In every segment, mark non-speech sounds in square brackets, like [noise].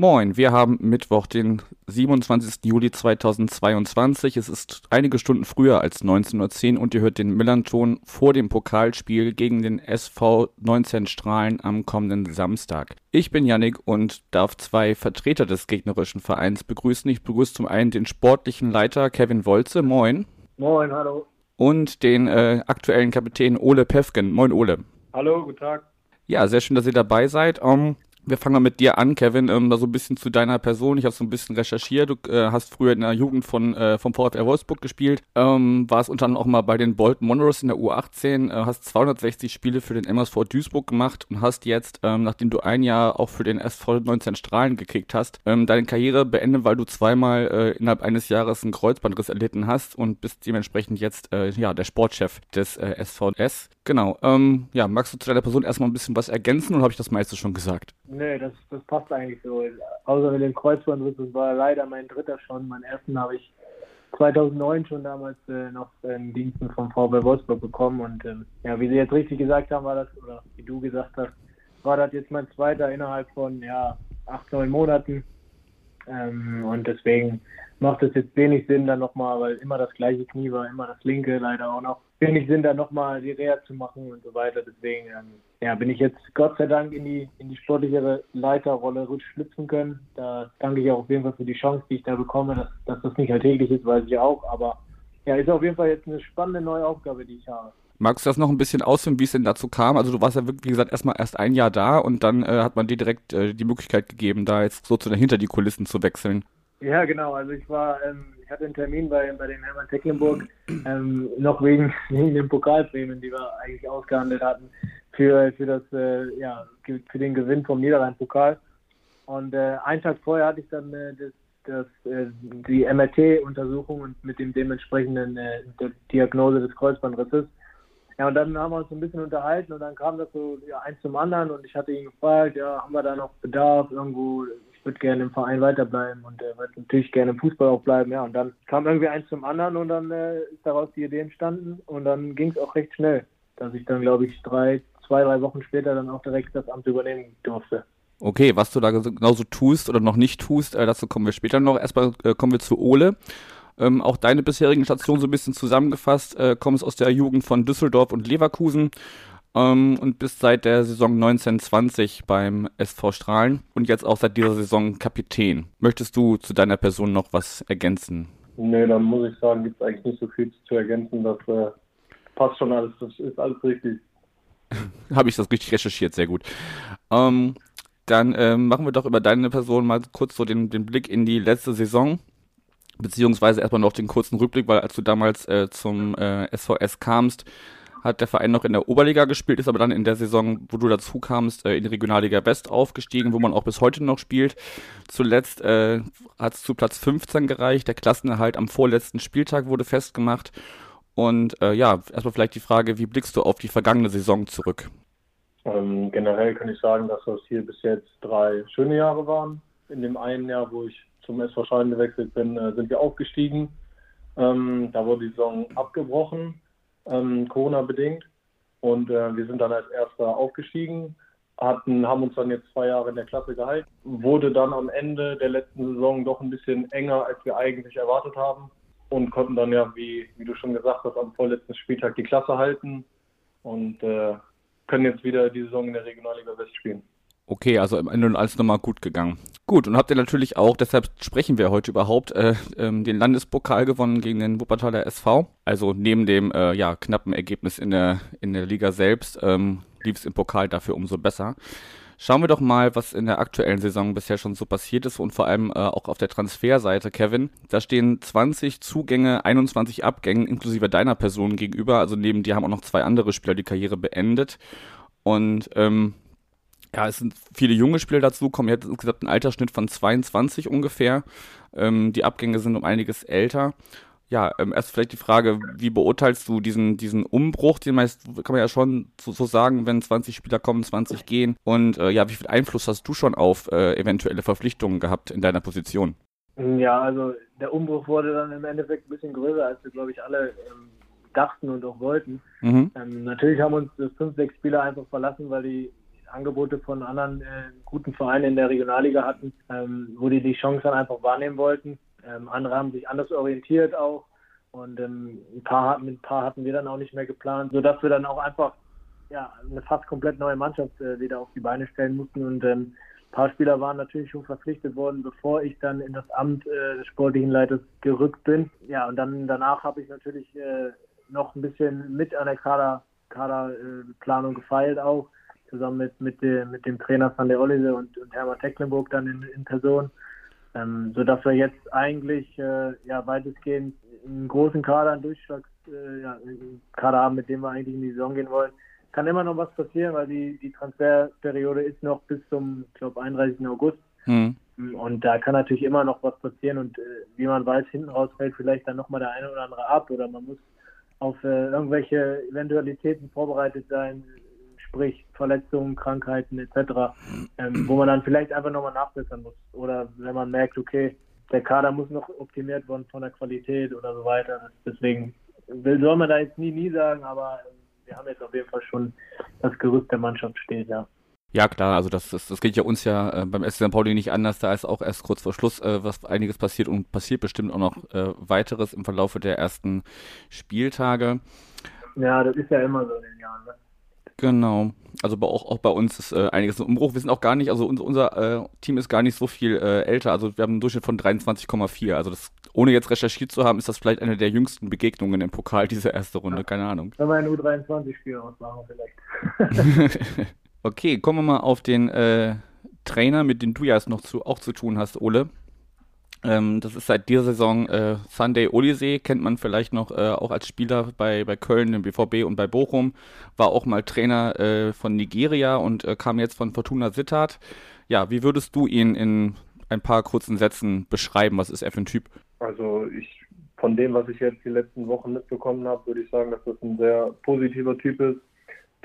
Moin, wir haben Mittwoch, den 27. Juli 2022. Es ist einige Stunden früher als 19.10 Uhr und ihr hört den Millanton vor dem Pokalspiel gegen den SV 19 Strahlen am kommenden Samstag. Ich bin Yannick und darf zwei Vertreter des gegnerischen Vereins begrüßen. Ich begrüße zum einen den sportlichen Leiter Kevin Wolze. Moin. Moin, hallo. Und den äh, aktuellen Kapitän Ole Pefken. Moin, Ole. Hallo, guten Tag. Ja, sehr schön, dass ihr dabei seid. Um, wir fangen mal mit dir an, Kevin, ähm, so ein bisschen zu deiner Person. Ich habe so ein bisschen recherchiert. Du äh, hast früher in der Jugend von, äh, vom VfR Wolfsburg gespielt, ähm, warst unter anderem auch mal bei den Bolton Monroes in der U18, äh, hast 260 Spiele für den MSV Duisburg gemacht und hast jetzt, ähm, nachdem du ein Jahr auch für den SV 19 Strahlen gekickt hast, ähm, deine Karriere beendet, weil du zweimal äh, innerhalb eines Jahres einen Kreuzbandriss erlitten hast und bist dementsprechend jetzt äh, ja, der Sportchef des äh, SVS. Genau. Ähm, ja, magst du zu deiner Person erstmal ein bisschen was ergänzen oder habe ich das meiste schon gesagt? Nee, das, das passt eigentlich so. Außer mit dem Kreuzbandriss, das war leider mein dritter schon. Meinen ersten habe ich 2009 schon damals äh, noch in Diensten vom VW Wolfsburg bekommen. Und ähm, ja, wie Sie jetzt richtig gesagt haben, war das, oder wie du gesagt hast, war das jetzt mein zweiter innerhalb von ja, acht, neun Monaten. Ähm, und deswegen macht es jetzt wenig Sinn, dann nochmal, weil immer das gleiche Knie war, immer das linke leider auch noch, wenig Sinn, dann nochmal die Reha zu machen und so weiter. Deswegen ähm, ja, bin ich jetzt Gott sei Dank in die, in die sportlichere Leiterrolle schlüpfen können. Da danke ich auch auf jeden Fall für die Chance, die ich da bekomme, dass, dass das nicht alltäglich ist, weiß ich auch. Aber ja, ist auf jeden Fall jetzt eine spannende neue Aufgabe, die ich habe. Magst du das noch ein bisschen ausführen, wie es denn dazu kam? Also du warst ja wirklich, wie gesagt, erstmal erst ein Jahr da und dann äh, hat man dir direkt äh, die Möglichkeit gegeben, da jetzt sozusagen hinter die Kulissen zu wechseln. Ja, genau. Also ich war, ähm, ich hatte einen Termin bei, bei den Hermann Tecklenburg, ähm, noch wegen, [laughs] wegen den Pokalprämien, die wir eigentlich ausgehandelt hatten, für, für das, äh, ja, für den Gewinn vom Niederrhein-Pokal. Und äh, einen Tag vorher hatte ich dann äh, das, das, äh, die MRT-Untersuchung und mit dem dementsprechenden äh, der Diagnose des Kreuzbandrisses. Ja, und dann haben wir uns ein bisschen unterhalten und dann kam das so ja, eins zum anderen und ich hatte ihn gefragt, ja, haben wir da noch Bedarf irgendwo? Ich würde gerne im Verein weiterbleiben und äh, würde natürlich gerne im Fußball auch bleiben, ja. Und dann kam irgendwie eins zum anderen und dann äh, ist daraus die Idee entstanden und dann ging es auch recht schnell, dass ich dann, glaube ich, drei, zwei, drei Wochen später dann auch direkt das Amt übernehmen durfte. Okay, was du da genauso tust oder noch nicht tust, äh, dazu kommen wir später noch. Erstmal äh, kommen wir zu Ole. Ähm, auch deine bisherigen Stationen so ein bisschen zusammengefasst, äh, kommst aus der Jugend von Düsseldorf und Leverkusen ähm, und bist seit der Saison 1920 beim SV Strahlen und jetzt auch seit dieser Saison Kapitän. Möchtest du zu deiner Person noch was ergänzen? Nee, dann muss ich sagen, gibt es eigentlich nicht so viel zu ergänzen. Das äh, passt schon alles, das ist alles richtig. [laughs] Habe ich das richtig recherchiert, sehr gut. Ähm, dann ähm, machen wir doch über deine Person mal kurz so den, den Blick in die letzte Saison beziehungsweise erstmal noch den kurzen Rückblick, weil als du damals äh, zum äh, SVS kamst, hat der Verein noch in der Oberliga gespielt, ist aber dann in der Saison, wo du dazu kamst, äh, in die Regionalliga West aufgestiegen, wo man auch bis heute noch spielt. Zuletzt äh, hat es zu Platz 15 gereicht, der Klassenerhalt am vorletzten Spieltag wurde festgemacht. Und äh, ja, erstmal vielleicht die Frage, wie blickst du auf die vergangene Saison zurück? Ähm, generell kann ich sagen, dass das hier bis jetzt drei schöne Jahre waren. In dem einen Jahr, wo ich zum SV Schein gewechselt bin, äh, sind wir aufgestiegen. Ähm, da wurde die Saison abgebrochen, ähm, Corona-bedingt. Und äh, wir sind dann als Erster aufgestiegen, hatten, haben uns dann jetzt zwei Jahre in der Klasse gehalten. Wurde dann am Ende der letzten Saison doch ein bisschen enger, als wir eigentlich erwartet haben. Und konnten dann ja, wie, wie du schon gesagt hast, am vorletzten Spieltag die Klasse halten. Und äh, können jetzt wieder die Saison in der Regionalliga West spielen. Okay, also im Ende alles nochmal gut gegangen. Gut, und habt ihr natürlich auch, deshalb sprechen wir heute überhaupt, äh, ähm, den Landespokal gewonnen gegen den Wuppertaler SV. Also neben dem äh, ja, knappen Ergebnis in der, in der Liga selbst ähm, lief es im Pokal dafür umso besser. Schauen wir doch mal, was in der aktuellen Saison bisher schon so passiert ist und vor allem äh, auch auf der Transferseite, Kevin. Da stehen 20 Zugänge, 21 Abgänge, inklusive deiner Person gegenüber. Also neben dir haben auch noch zwei andere Spieler die Karriere beendet. Und ähm, ja, es sind viele junge Spieler dazu, kommen jetzt insgesamt ein Altersschnitt von 22 ungefähr. Ähm, die Abgänge sind um einiges älter. Ja, ähm, erst vielleicht die Frage, wie beurteilst du diesen, diesen Umbruch? Den meist kann man ja schon so, so sagen, wenn 20 Spieler kommen, 20 gehen. Und äh, ja, wie viel Einfluss hast du schon auf äh, eventuelle Verpflichtungen gehabt in deiner Position? Ja, also der Umbruch wurde dann im Endeffekt ein bisschen größer, als wir, glaube ich, alle ähm, dachten und auch wollten. Mhm. Ähm, natürlich haben uns fünf, sechs Spieler einfach verlassen, weil die Angebote von anderen äh, guten Vereinen in der Regionalliga hatten, ähm, wo die die Chance dann einfach wahrnehmen wollten. Ähm, andere haben sich anders orientiert auch und ähm, ein paar hatten, ein paar hatten wir dann auch nicht mehr geplant, sodass wir dann auch einfach ja, eine fast komplett neue Mannschaft äh, wieder auf die Beine stellen mussten und ähm, ein paar Spieler waren natürlich schon verpflichtet worden, bevor ich dann in das Amt äh, des sportlichen Leiters gerückt bin. Ja, und dann danach habe ich natürlich äh, noch ein bisschen mit an der Kader, Kaderplanung gefeilt auch, zusammen mit, mit, de, mit dem Trainer van der Ollise und, und Hermann Tecklenburg dann in, in Person. Ähm, sodass wir jetzt eigentlich äh, ja, weitestgehend einen großen Kader, einen Durchschlags, äh, ja, einen Kader haben, mit dem wir eigentlich in die Saison gehen wollen. Kann immer noch was passieren, weil die, die Transferperiode ist noch bis zum, ich glaube, 31. August. Mhm. Und da kann natürlich immer noch was passieren und äh, wie man weiß, hinten raus fällt vielleicht dann nochmal der eine oder andere ab oder man muss auf äh, irgendwelche Eventualitäten vorbereitet sein, sprich Verletzungen, Krankheiten etc., ähm, wo man dann vielleicht einfach nochmal nachbessern muss. Oder wenn man merkt, okay, der Kader muss noch optimiert werden von der Qualität oder so weiter. Deswegen soll man da jetzt nie, nie sagen, aber ähm, wir haben jetzt auf jeden Fall schon das Gerüst der Mannschaft steht, ja. Ja, klar, also das, das, das geht ja uns ja äh, beim SC St. Pauli nicht anders, da ist auch erst kurz vor Schluss äh, was einiges passiert und passiert bestimmt auch noch äh, weiteres im Verlaufe der ersten Spieltage. Ja, das ist ja immer so in den Jahren, ne? Genau. Also auch, auch bei uns ist äh, einiges im Umbruch. Wir sind auch gar nicht, also unser, unser äh, Team ist gar nicht so viel äh, älter. Also wir haben einen Durchschnitt von 23,4. Also das, ohne jetzt recherchiert zu haben, ist das vielleicht eine der jüngsten Begegnungen im Pokal, diese erste Runde. Keine Ahnung. Wenn wir ein U23-Spiel ausmachen vielleicht. [laughs] okay, kommen wir mal auf den äh, Trainer, mit dem du ja jetzt noch zu, auch zu tun hast, Ole. Ähm, das ist seit dieser Saison äh, Sunday Olisee, kennt man vielleicht noch äh, auch als Spieler bei, bei Köln, im BVB und bei Bochum. War auch mal Trainer äh, von Nigeria und äh, kam jetzt von Fortuna Sittard. Ja, wie würdest du ihn in ein paar kurzen Sätzen beschreiben? Was ist er für ein Typ? Also ich von dem, was ich jetzt die letzten Wochen mitbekommen habe, würde ich sagen, dass das ein sehr positiver Typ ist,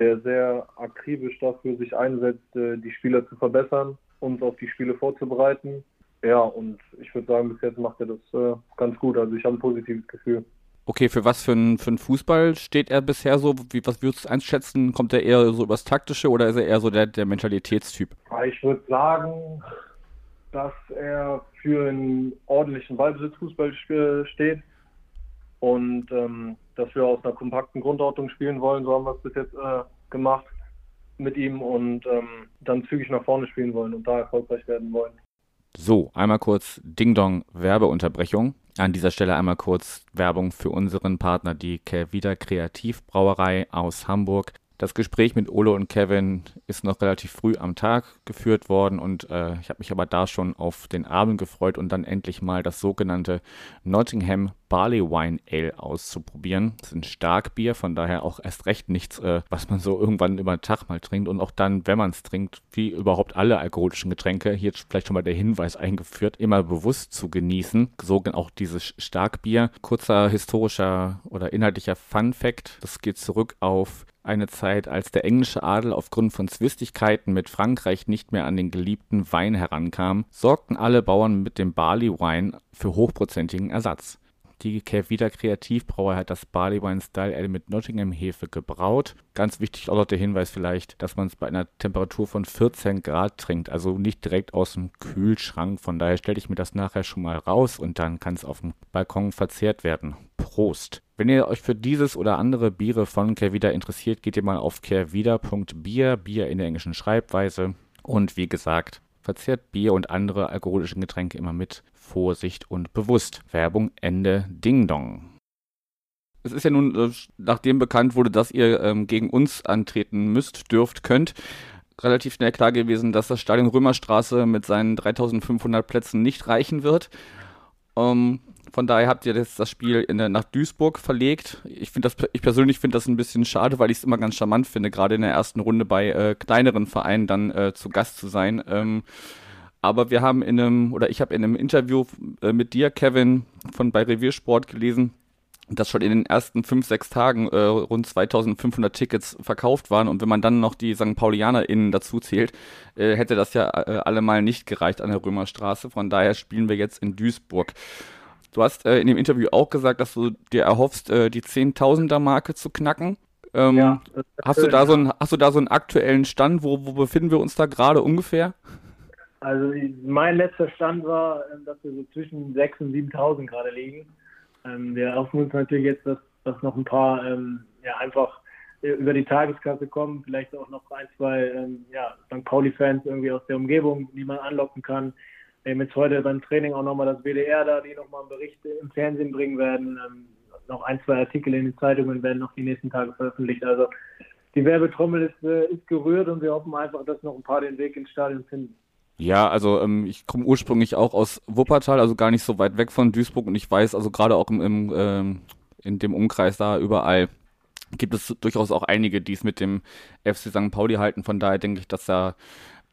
der sehr akribisch dafür sich einsetzt, äh, die Spieler zu verbessern, uns auf die Spiele vorzubereiten ja, und ich würde sagen, bis jetzt macht er das äh, ganz gut. Also ich habe ein positives Gefühl. Okay, für was für ein, für ein Fußball steht er bisher so? Wie, was würdest du einschätzen? Kommt er eher so übers Taktische oder ist er eher so der, der Mentalitätstyp? Ich würde sagen, dass er für einen ordentlichen Ballbesitzfußball steht und ähm, dass wir aus einer kompakten Grundordnung spielen wollen. So haben wir es bis jetzt äh, gemacht mit ihm und ähm, dann zügig nach vorne spielen wollen und da erfolgreich werden wollen. So, einmal kurz Ding Dong Werbeunterbrechung. An dieser Stelle einmal kurz Werbung für unseren Partner, die Kervida Kreativbrauerei aus Hamburg. Das Gespräch mit Ole und Kevin ist noch relativ früh am Tag geführt worden und äh, ich habe mich aber da schon auf den Abend gefreut und dann endlich mal das sogenannte Nottingham Barley Wine Ale auszuprobieren. Das ist ein Starkbier, von daher auch erst recht nichts, äh, was man so irgendwann über den Tag mal trinkt und auch dann, wenn man es trinkt, wie überhaupt alle alkoholischen Getränke, hier vielleicht schon mal der Hinweis eingeführt, immer bewusst zu genießen. So auch dieses Starkbier. Kurzer historischer oder inhaltlicher Fun Fact, das geht zurück auf eine Zeit, als der englische Adel aufgrund von Zwistigkeiten mit Frankreich nicht mehr an den geliebten Wein herankam, sorgten alle Bauern mit dem Barley Wine für hochprozentigen Ersatz. Die Kervida Kreativbrauer hat das Barley Wine Style Ale mit Nottingham Hefe gebraut. Ganz wichtig auch noch der Hinweis vielleicht, dass man es bei einer Temperatur von 14 Grad trinkt, also nicht direkt aus dem Kühlschrank. Von daher stelle ich mir das nachher schon mal raus und dann kann es auf dem Balkon verzehrt werden. Prost! Wenn ihr euch für dieses oder andere Biere von Kervida interessiert, geht ihr mal auf kervida.bier, Bier in der englischen Schreibweise. Und wie gesagt, verzehrt Bier und andere alkoholische Getränke immer mit Vorsicht und bewusst. Werbung Ende Ding Dong. Es ist ja nun, äh, nachdem bekannt wurde, dass ihr ähm, gegen uns antreten müsst, dürft, könnt, relativ schnell klar gewesen, dass das Stadion Römerstraße mit seinen 3500 Plätzen nicht reichen wird. Ähm, von daher habt ihr jetzt das Spiel der, nach Duisburg verlegt. Ich das, ich persönlich finde das ein bisschen schade, weil ich es immer ganz charmant finde, gerade in der ersten Runde bei äh, kleineren Vereinen dann äh, zu Gast zu sein. Ähm, aber wir haben in einem, oder ich habe in einem Interview äh, mit dir, Kevin, von bei Reviersport gelesen, dass schon in den ersten fünf, sechs Tagen äh, rund 2500 Tickets verkauft waren. Und wenn man dann noch die St. PaulianerInnen dazu zählt, äh, hätte das ja äh, allemal nicht gereicht an der Römerstraße. Von daher spielen wir jetzt in Duisburg. Du hast äh, in dem Interview auch gesagt, dass du dir erhoffst, äh, die Zehntausender-Marke zu knacken. Ähm, ja, hast, du da so einen, hast du da so einen aktuellen Stand? Wo, wo befinden wir uns da gerade ungefähr? Also mein letzter Stand war, ähm, dass wir so zwischen 6.000 und 7.000 gerade liegen. Ähm, wir hoffen uns natürlich jetzt, dass, dass noch ein paar ähm, ja, einfach äh, über die Tageskasse kommen, vielleicht auch noch ein, zwei ja, St. Pauli-Fans irgendwie aus der Umgebung, die man anlocken kann. Wir haben jetzt heute beim Training auch nochmal das WDR da, die nochmal einen Bericht im Fernsehen bringen werden. Noch ein, zwei Artikel in den Zeitungen werden noch die nächsten Tage veröffentlicht. Also die Werbetrommel ist, ist gerührt und wir hoffen einfach, dass noch ein paar den Weg ins Stadion finden. Ja, also ähm, ich komme ursprünglich auch aus Wuppertal, also gar nicht so weit weg von Duisburg und ich weiß, also gerade auch im, im ähm, in dem Umkreis da überall gibt es durchaus auch einige, die es mit dem FC St. Pauli halten. Von daher denke ich, dass da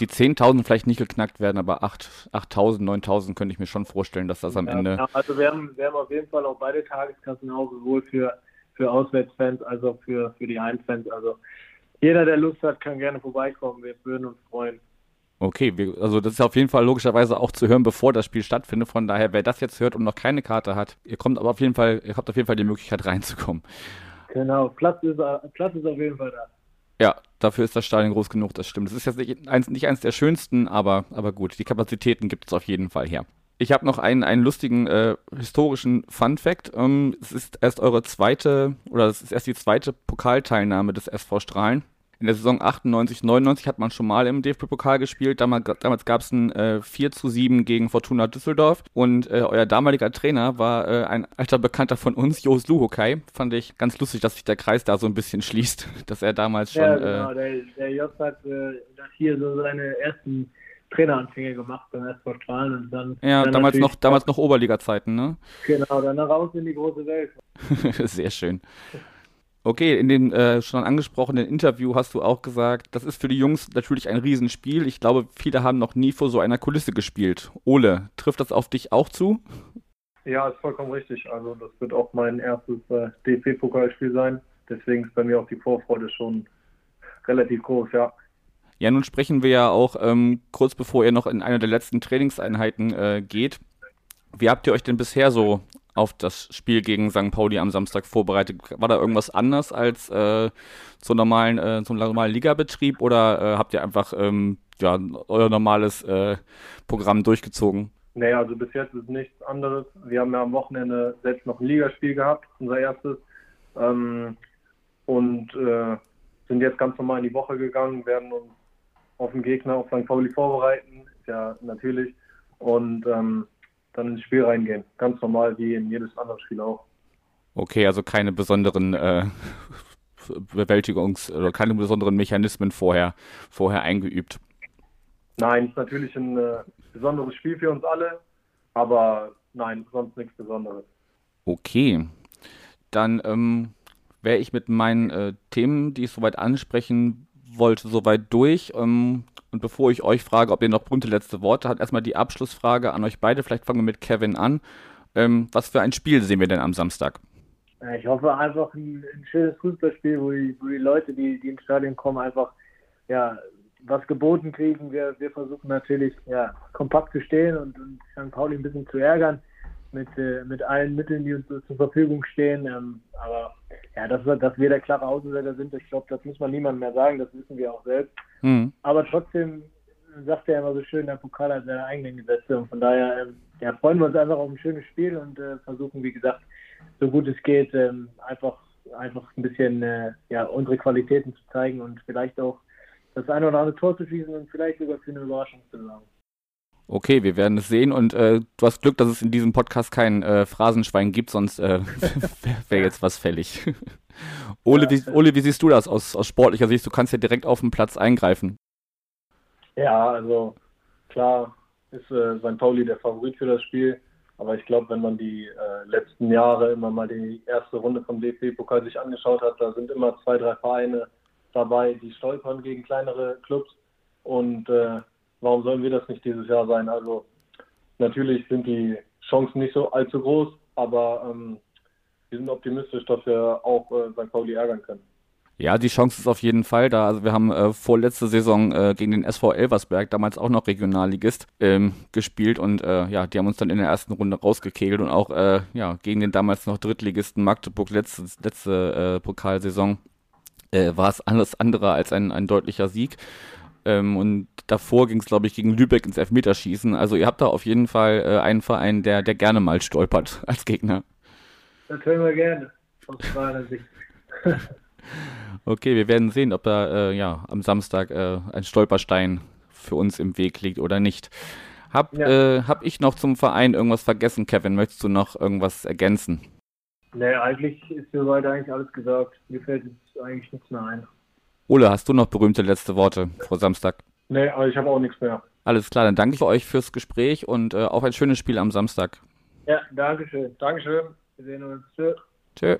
die 10.000 vielleicht nicht geknackt werden, aber 8.000, 9.000 könnte ich mir schon vorstellen, dass das am ja, Ende. Ja, also wir haben, wir haben auf jeden Fall auch beide Tageskassen auch, sowohl für, für Auswärtsfans als auch für, für die Heimfans. Also jeder, der Lust hat, kann gerne vorbeikommen. Wir würden uns freuen. Okay, wir, also das ist auf jeden Fall logischerweise auch zu hören, bevor das Spiel stattfindet. Von daher, wer das jetzt hört und noch keine Karte hat, ihr kommt aber auf jeden Fall, ihr habt auf jeden Fall die Möglichkeit reinzukommen. Genau, Platz ist, Platz ist auf jeden Fall da. Ja, dafür ist das Stadion groß genug, das stimmt. Es ist jetzt nicht eins, nicht eins der schönsten, aber, aber gut, die Kapazitäten gibt es auf jeden Fall her. Ich habe noch einen, einen lustigen äh, historischen Fun Fact. Ähm, es ist erst eure zweite, oder es ist erst die zweite Pokalteilnahme des SV Strahlen. In der Saison 98, 99 hat man schon mal im DFB-Pokal gespielt. Damals, damals gab es ein äh, 4 zu 7 gegen Fortuna Düsseldorf. Und äh, euer damaliger Trainer war äh, ein alter Bekannter von uns, Jos Luhokai. Fand ich ganz lustig, dass sich der Kreis da so ein bisschen schließt, [laughs] dass er damals schon. Ja, genau. Äh, der, der Jos hat äh, hier so seine ersten Traineranfänge gemacht beim SV Strahlen und dann. Ja, dann damals noch, damals noch Oberliga-Zeiten, ne? Genau, dann raus in die große Welt. [laughs] Sehr schön. Okay, in dem äh, schon angesprochenen Interview hast du auch gesagt, das ist für die Jungs natürlich ein Riesenspiel. Ich glaube, viele haben noch nie vor so einer Kulisse gespielt. Ole, trifft das auf dich auch zu? Ja, ist vollkommen richtig. Also das wird auch mein erstes äh, DFB-Pokalspiel sein. Deswegen ist bei mir auch die Vorfreude schon relativ groß, ja. Ja, nun sprechen wir ja auch ähm, kurz bevor ihr noch in eine der letzten Trainingseinheiten äh, geht. Wie habt ihr euch denn bisher so auf das Spiel gegen St. Pauli am Samstag vorbereitet? War da irgendwas anders als äh, zum normalen, äh, zum normalen Ligabetrieb oder äh, habt ihr einfach ähm, ja, euer normales äh, Programm durchgezogen? Naja, also bis jetzt ist nichts anderes. Wir haben ja am Wochenende selbst noch ein Ligaspiel gehabt, unser erstes. Ähm, und äh, sind jetzt ganz normal in die Woche gegangen, werden uns auf den Gegner, auf St. Pauli vorbereiten. Ja, natürlich. Und ähm, dann ins Spiel reingehen. Ganz normal wie in jedes andere Spiel auch. Okay, also keine besonderen äh, Bewältigungs- oder keine besonderen Mechanismen vorher, vorher eingeübt. Nein, ist natürlich ein äh, besonderes Spiel für uns alle, aber nein, sonst nichts Besonderes. Okay, dann ähm, wäre ich mit meinen äh, Themen, die ich soweit ansprechen wollte, soweit durch. Ähm, und bevor ich euch frage, ob ihr noch bunte letzte Worte habt, erstmal die Abschlussfrage an euch beide. Vielleicht fangen wir mit Kevin an. Ähm, was für ein Spiel sehen wir denn am Samstag? Ich hoffe einfach ein, ein schönes Fußballspiel, wo die, wo die Leute, die, die ins Stadion kommen, einfach ja, was geboten kriegen. Wir, wir versuchen natürlich ja, kompakt zu stehen und, und St. Pauli ein bisschen zu ärgern mit, äh, mit allen Mitteln, die uns zur Verfügung stehen. Ähm, aber ja, dass wir, dass wir der klare Außenseiter sind, ich glaube, das muss man niemandem mehr sagen, das wissen wir auch selbst. Mhm. Aber trotzdem sagt er immer so schön, der Pokal hat seine eigenen Gesetze und von daher ähm, ja, freuen wir uns einfach auf ein schönes Spiel und äh, versuchen, wie gesagt, so gut es geht, ähm, einfach, einfach ein bisschen äh, ja, unsere Qualitäten zu zeigen und vielleicht auch das eine oder andere Tor zu schießen und vielleicht sogar für eine Überraschung zu sorgen. Okay, wir werden es sehen und äh, du hast Glück, dass es in diesem Podcast kein äh, Phrasenschwein gibt, sonst äh, [laughs] wäre wär jetzt was fällig. [laughs] Ole, wie, Ole, wie siehst du das aus, aus sportlicher Sicht? Du kannst ja direkt auf dem Platz eingreifen. Ja, also klar ist äh, St. Pauli der Favorit für das Spiel, aber ich glaube, wenn man die äh, letzten Jahre immer mal die erste Runde vom DFB-Pokal sich angeschaut hat, da sind immer zwei, drei Vereine dabei, die stolpern gegen kleinere Clubs und äh, warum sollen wir das nicht dieses Jahr sein? Also natürlich sind die Chancen nicht so allzu groß, aber ähm, wir sind optimistisch, dass wir auch äh, St. Pauli ärgern können. Ja, die Chance ist auf jeden Fall da. Also wir haben äh, vorletzte Saison äh, gegen den SV Elversberg, damals auch noch Regionalligist, ähm, gespielt und äh, ja, die haben uns dann in der ersten Runde rausgekegelt und auch äh, ja, gegen den damals noch Drittligisten Magdeburg letzte, letzte äh, Pokalsaison äh, war es alles andere als ein, ein deutlicher Sieg. Ähm, und davor ging es, glaube ich, gegen Lübeck ins Elfmeterschießen. Also ihr habt da auf jeden Fall äh, einen Verein, der, der gerne mal stolpert [laughs] als Gegner. Das hören wir gerne, aus meiner Sicht. [laughs] Okay, wir werden sehen, ob da äh, ja, am Samstag äh, ein Stolperstein für uns im Weg liegt oder nicht. Hab, Ja. äh, hab ich noch zum Verein irgendwas vergessen, Kevin? Möchtest du noch irgendwas ergänzen? Nee, eigentlich ist soweit eigentlich alles gesagt. Mir fällt jetzt eigentlich nichts mehr ein. Ole, hast du noch berühmte letzte Worte vor Samstag? Nee, aber ich habe auch nichts mehr. Alles klar, dann danke ich euch fürs Gespräch und äh, auf ein schönes Spiel am Samstag. Ja, Dankeschön. Dankeschön. Wir sehen uns. Tschö. Tschö.